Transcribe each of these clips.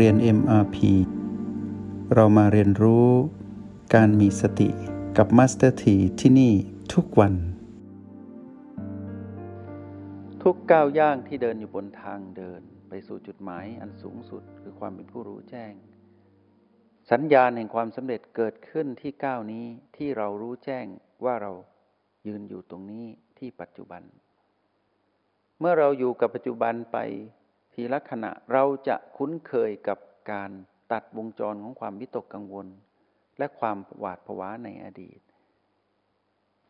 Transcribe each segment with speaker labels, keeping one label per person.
Speaker 1: เรียน MRP เรามาเรียนรู้การมีสติกับ Master T ที่ที่นี่ทุกวัน ทุกก้าวย่างที่เดินอยู่บนทางเดิน ไปสู่จุดหมายอันสูงสุดคือความเป็นผู้รู้แจ้ง สัญญาณแห่งความสำเร็จเกิดขึ้นที่ก้าวนี้ที่เรารู้แจ้งว่าเรายืนอยู่ตรงนี้ที่ปัจจุบัน เมื่อเราอยู่กับปัจจุบันไป ทีละขณะเราจะคุ้นเคยกับการตัดวงจรของความวิตกกังวล และความหวาดผวาในอดีต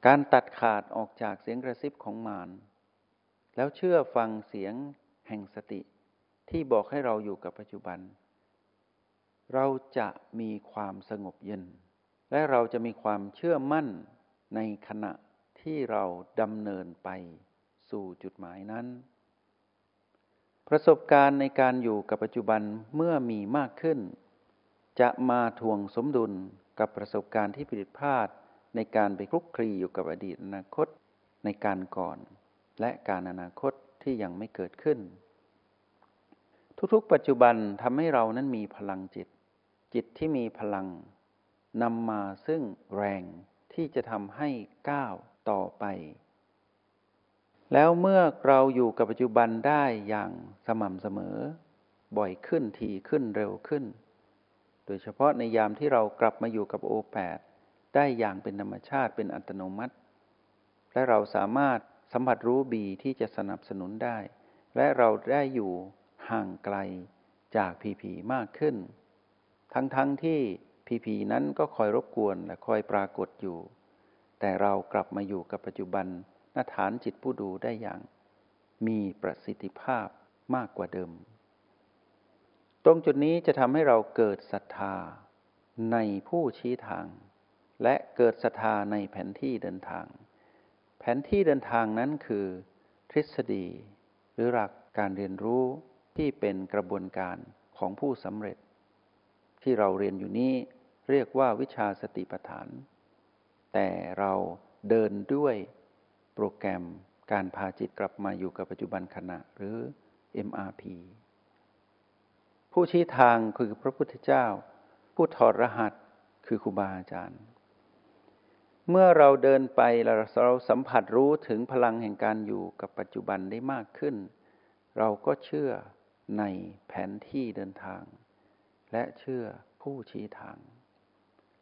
Speaker 1: การตัดขาดออกจากเสียงกระซิบของมารแล้วเชื่อฟังเสียงแห่งสติที่บอกให้เราอยู่กับปัจจุบัน เราจะมีความสงบเย็น และเราจะมีความเชื่อมั่นในขณะที่เราดำเนินไปสู่จุดหมายนั้น ประสบการณ์ในการอยู่กับปัจจุบันเมื่อมีมากขึ้น จะมาทวงสมดุลกับประสบการณ์ที่ผิดพลาดในการไปคลุกคลีอยู่กับอดีตอนาคตในการก่อน และการอนาคตที่ยังไม่เกิดขึ้น ทุกๆ ปัจจุบันทำให้เรานั้นมีพลังจิต จิตที่มีพลังนำมาซึ่งแรงที่จะทำให้ก้าวต่อไป แล้วเมื่อเราอยู่กับปัจจุบันได้อย่างสม่ำเสมอ บ่อยขึ้นทีขึ้นเร็วขึ้น โดยเฉพาะในยามที่เรากลับมาอยู่กับโอแปดได้อย่างเป็นธรรมชาติเป็นอัตโนมัติ และเราสามารถสัมผัสรู้บีที่จะสนับสนุนได้ และเราได้อยู่ห่างไกลจากพีพีมากขึ้น ทั้งๆทที่พีพีนั้นก็คอยรบกวนและคอยปรากฏอยู่ แต่เรากลับมาอยู่กับปัจจุบัน ณฐานจิตผู้ดูได้อย่าง มีประสิทธิภาพมากกว่าเดิม ตรงจุดนี้จะทำให้เราเกิดศรัทธาในผู้ชี้ทาง และเกิดศรัทธาในแผนที่เดินทาง แผนที่เดินทางนั้นคือ ทฤษฎี หรือหลักการเรียนรู้ที่เป็นกระบวนการของผู้สำเร็จ ที่เราเรียนอยู่นี้เรียกว่าวิชาสติปัฏฐาน แต่เราเดินด้วย โปรแกรมการพาจิตกลับมาอยู่กับปัจจุบันขณะหรือ MRP ผู้ชี้ทางคือพระพุทธเจ้า ผู้ถอดรหัสคือครูบาอาจารย์ เมื่อเราเดินไปเราสัมผัสรู้ถึงพลังแห่งการอยู่กับปัจจุบันได้มากขึ้น เราก็เชื่อในแผนที่เดินทาง และเชื่อผู้ชี้ทาง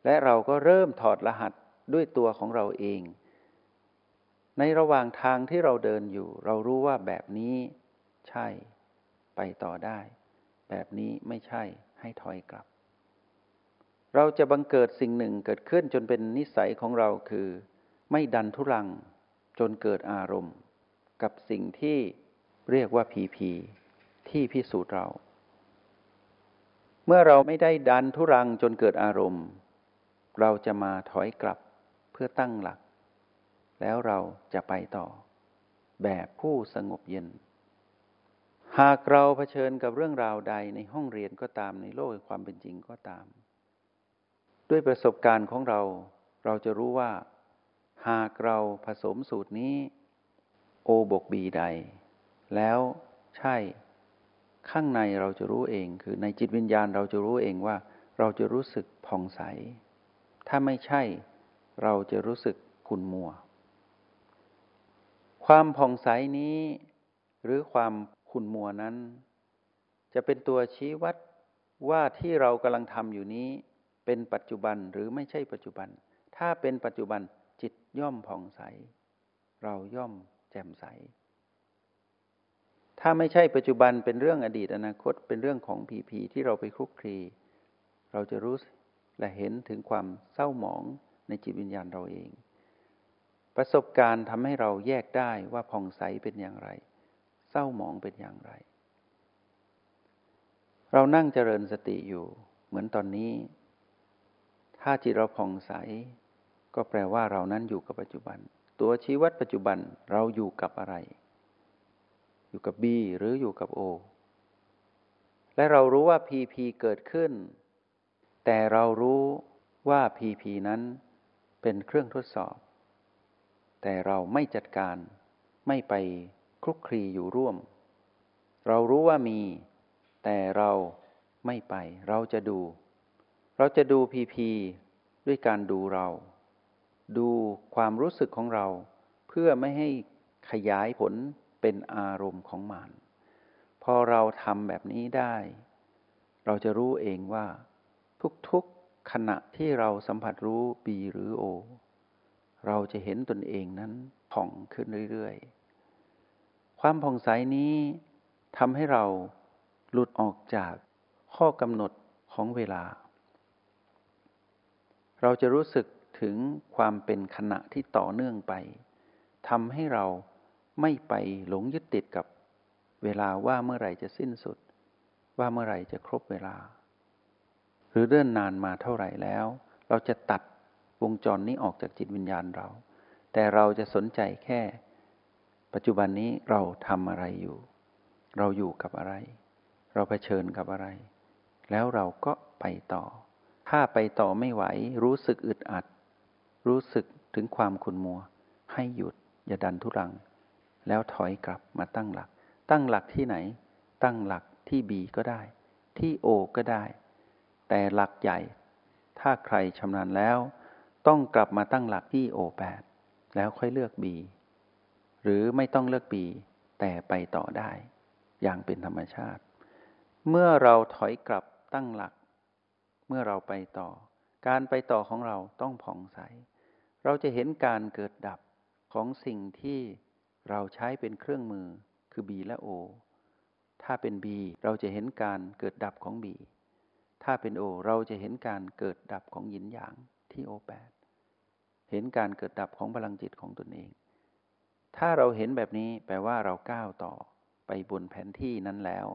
Speaker 1: และเราก็เริ่มถอดรหัสด้วยตัวของเราเอง ในระหว่างทางที่เราเดินอยู่ เรารู้ว่าแบบนี้ใช่ ไปต่อได้ แบบนี้ไม่ใช่ให้ถอยกลับ เราจะบังเกิดสิ่งหนึ่งเกิดขึ้นจนเป็นนิสัยของเราคือ ไม่ดันทุรังจนเกิดอารมณ์ กับสิ่งที่เรียกว่าผีผีที่พิสูจน์เรา เมื่อเราไม่ได้ดันทุรังจนเกิดอารมณ์ เราจะมาถอยกลับเพื่อตั้งหลัก แล้วเราจะไปต่อ แบบผู้สงบเย็น หากเราเผชิญกับเรื่องราวใดในห้องเรียนก็ตามในโลกความเป็นจริงก็ตาม ด้วยประสบการณ์ของเรา เราจะรู้ว่า หากเราผสมสูตรนี้ โอบกบีใด แล้วใช่ ข้างในเราจะรู้เอง คือในจิตวิญญาณเราจะรู้เองว่า เราจะรู้สึกผ่องใส ถ้าไม่ใช่เราจะรู้สึกขุ่นมัว ความผ่องใสนี้ หรือความขุ่นมัวนั้น จะเป็นตัวชี้วัดว่าที่เรากำลังทำอยู่นี้ เป็นปัจจุบันหรือไม่ใช่ปัจจุบัน ถ้าเป็นปัจจุบันจิตย่อมผ่องใส เราย่อมแจ่มใส ถ้าไม่ใช่ปัจจุบันเป็นเรื่องอดีตอนาคตเป็นเรื่องของผีผีที่เราไปคลุกคลี เราจะรู้และเห็นถึงความเศร้าหมองในจิตวิญญาณเราเอง ประสบการณ์ทำให้เราแยกได้ว่าผ่องใสเป็นอย่างไร เศร้าหมองเป็นอย่างไร เรานั่งเจริญสติอยู่ เหมือนตอนนี้ ถ้าจิตเราผ่องใส ก็แปลว่าเรานั้นอยู่กับปัจจุบัน ตัวชี้วัดปัจจุบันเราอยู่กับอะไร อยู่กับ B หรืออยู่กับ O และเรารู้ว่า PP เกิดขึ้น แต่เรารู้ว่า PP นั้นเป็นเครื่องทดสอบ แต่เราไม่จัดการไม่ไปคลุกคลีอยู่ร่วม เรารู้ว่ามี แต่เราไม่ไป เราจะดู เราจะดูพีพีด้วยการดูเรา ดูความรู้สึกของเรา เพื่อไม่ให้ขยายผลเป็นอารมณ์ของมัน พอเราทำแบบนี้ได้ เราจะรู้เองว่า ทุกๆขณะที่เราสัมผัสรู้บีหรือโอ เราจะเห็นตนเองนั้นผ่องขึ้นเรื่อยๆ ความผ่องใสนี้ทำให้เราหลุดออกจากข้อกำหนดของเวลา เราจะรู้สึกถึงความเป็นขณะที่ต่อเนื่องไปทำให้เราไม่ไปหลงยึดติดกับเวลาว่าเมื่อไหร่จะสิ้นสุด ว่าเมื่อไหร่จะครบเวลา หรือเดินนานมาเท่าไหร่แล้ว เราจะตัด วงจรนี้ออกจากจิตวิญญาณเรา แต่เราจะสนใจแค่ ปัจจุบันนี้เราทำอะไรอยู่ เราอยู่กับอะไร เราเผชิญกับอะไร แล้วเราก็ไปต่อ ถ้าไปต่อไม่ไหว รู้สึกอึดอัด รู้สึกถึงความขุนมัว ให้หยุดอย่าดันทุรัง แล้วถอยกลับมาตั้งหลัก ตั้งหลักที่ไหน ตั้งหลักที่บีก็ได้ ที่โอก็ได้ แต่หลักใหญ่ ถ้าใครชำนาญแล้ว ต้องกลับมาตั้งหลักที่โอแปดแล้วค่อยเลือกบีหรือไม่ต้องเลือกบีแต่ไปต่อได้ อย่างเป็นธรรมชาติ เมื่อเราถอยกลับตั้งหลัก เมื่อเราไปต่อ การไปต่อของเราต้องผ่องใส เราจะเห็นการเกิดดับของสิ่งที่เราใช้เป็นเครื่องมือคือ B และ O ถ้าเป็น B เราจะเห็นการเกิดดับของ B ถ้าเป็น O เราจะเห็นการเกิดดับของหยินหยาง ที่ O8 เห็นการเกิดดับของพลังจิตของตนเอง ถ้าเราเห็นแบบนี้แปลว่าเราก้าวต่อไปบนแผนที่นั้นแล้ว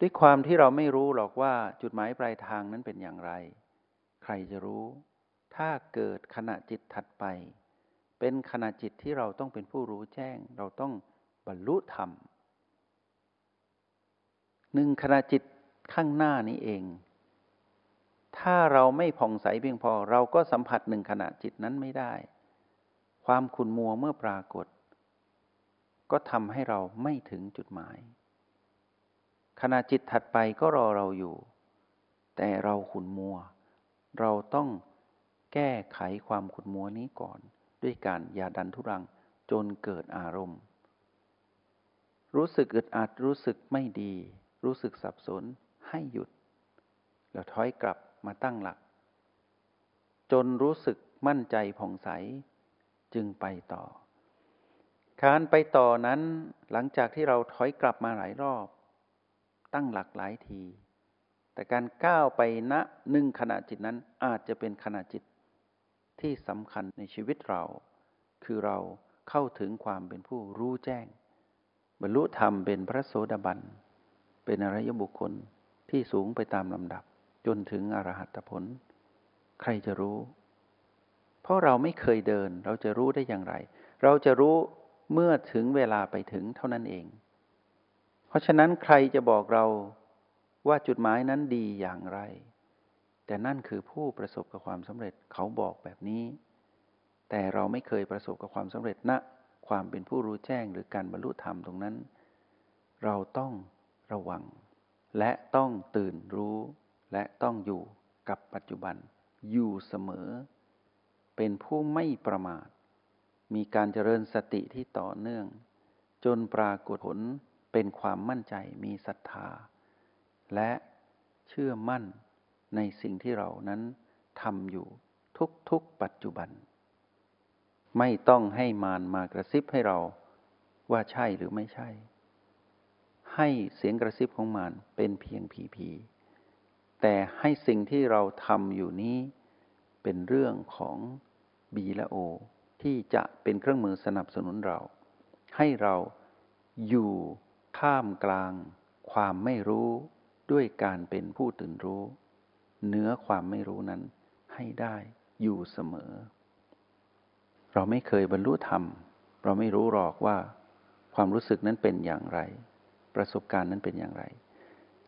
Speaker 1: ด้วยความที่เราไม่รู้หรอกว่าจุดหมายปลายทางนั้นเป็นอย่างไร ใครจะรู้ ถ้าเกิดขณะจิตถัดไป เป็นขณะจิตที่เราต้องเป็นผู้รู้แจ้ง เราต้องบรรลุธรรมหนึ่งขณะจิตข้างหน้านี้เอง ถ้าเราไม่ผ่องใสเพียงพอ เราก็สัมผัสหนึ่งขณะจิตนั้นไม่ได้ ความขุนมัวเมื่อปรากฏ ก็ทำให้เราไม่ถึงจุดหมาย ขณะจิตถัดไปก็รอเราอยู่ แต่เราขุนมัว เราต้องแก้ไขความขุนมัวนี้ก่อน ด้วยการอย่าดันทุรังจนเกิดอารมณ์ รู้สึกอึดอัดรู้สึกไม่ดี รู้สึกสับสนให้หยุด แล้วถอยกลับ มาตั้งหลัก จนรู้สึกมั่นใจผ่องใสจึงไปต่อ การไปต่อนั้นหลังจากที่เราถอยกลับมาหลายรอบ ตั้งหลักหลายที แต่การก้าวไปณหนึ่งขณะจิตนั้นอาจจะเป็นขณะจิตที่สำคัญในชีวิตเรา คือเราเข้าถึงความเป็นผู้รู้แจ้ง บรรลุธรรมเป็นพระโสดาบัน เป็นอริยบุคคลที่สูงไปตามลำดับ จนถึงอรหัตผล ใครจะรู้ เพราะเราไม่เคยเดิน เราจะรู้ได้อย่างไร เราจะรู้เมื่อถึงเวลาไปถึงเท่านั้นเอง เพราะฉะนั้นใครจะบอกเราว่าจุดหมายนั้นดีอย่างไร แต่นั่นคือผู้ประสบกับความสำเร็จเขาบอกแบบนี้ แต่เราไม่เคยประสบกับความสำเร็จณนะความเป็นผู้รู้แจ้งหรือการบรรลุธรรมตรงนั้น เราต้องระวัง และต้องตื่นรู้ และต้องอยู่กับปัจจุบันอยู่เสมอ เป็นผู้ไม่ประมาท มีการเจริญสติที่ต่อเนื่อง จนปรากฏผลเป็นความมั่นใจมีศรัทธา และเชื่อมั่นในสิ่งที่เรานั้นทำอยู่ทุกๆปัจจุบัน ไม่ต้องให้มารมากระซิบให้เราว่าใช่หรือไม่ใช่ ให้เสียงกระซิบของมารเป็นเพียงผีผี แต่ให้สิ่งที่เราทำอยู่นี้ เป็นเรื่องของบีและโอที่จะเป็นเครื่องมือสนับสนุนเรา ให้เราอยู่ท่ามกลาง ความไม่รู้ด้วยการเป็นผู้ตื่นรู้เนื้อความไม่รู้นั้นให้ได้อยู่เสมอ เราไม่เคยบรรลุธรรม เราไม่รู้หรอกว่า ความรู้สึกนั้นเป็นอย่างไร ประสบการณ์นั้นเป็นอย่างไร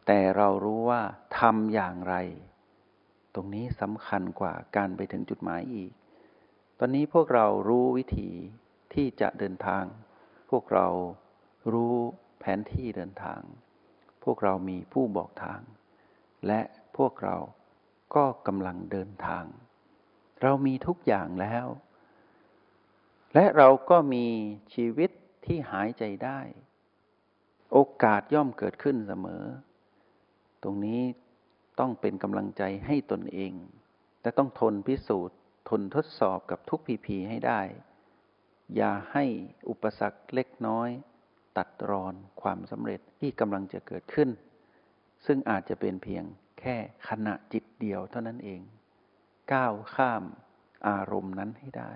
Speaker 1: แต่เรารู้ว่าทำอย่างไร ตรงนี้สำคัญกว่าการไปถึงจุดหมายอีก ตอนนี้พวกเรารู้วิธีที่จะเดินทาง พวกเรารู้แผนที่เดินทาง พวกเรามีผู้บอกทาง และพวกเราก็กำลังเดินทาง เรามีทุกอย่างแล้ว และเราก็มีชีวิตที่หายใจได้ โอกาสย่อมเกิดขึ้นเสมอ ตรงนี้ต้องเป็นกำลังใจให้ตนเอง และต้องทนพิสูจน์ ทนทดสอบกับทุกพีพีให้ได้ อย่าให้อุปสรรคเล็กน้อย ตัดรอนความสำเร็จที่กำลังจะเกิดขึ้น ซึ่งอาจจะเป็นเพียงแค่ขณะจิตเดียวเท่านั้นเอง ก้าวข้ามอารมณ์นั้นให้ได้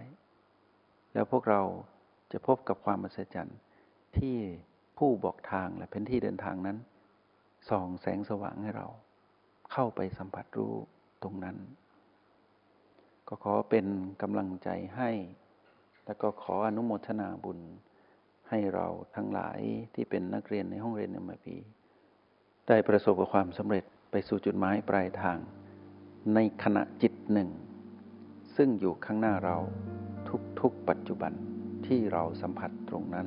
Speaker 1: แล้วพวกเราจะพบกับความมหัศจรรย์ที่ผู้บอกทางและพื้นที่เดินทางนั้น ส่องแสงสว่างให้เรา เข้าไปสัมผัสรู้ตรงนั้น ก็ขอเป็นกำลังใจให้ แล้วก็ขออนุโมทนาบุญให้เราทั้งหลายที่เป็นนักเรียนในห้องเรียนเอ็มพีได้ประสบกับความสำเร็จไปสู่จุดหมายปลายทาง ในขณะจิตหนึ่ง ซึ่งอยู่ข้างหน้าเราทุกๆปัจจุบันที่เราสัมผัสตรงนั้น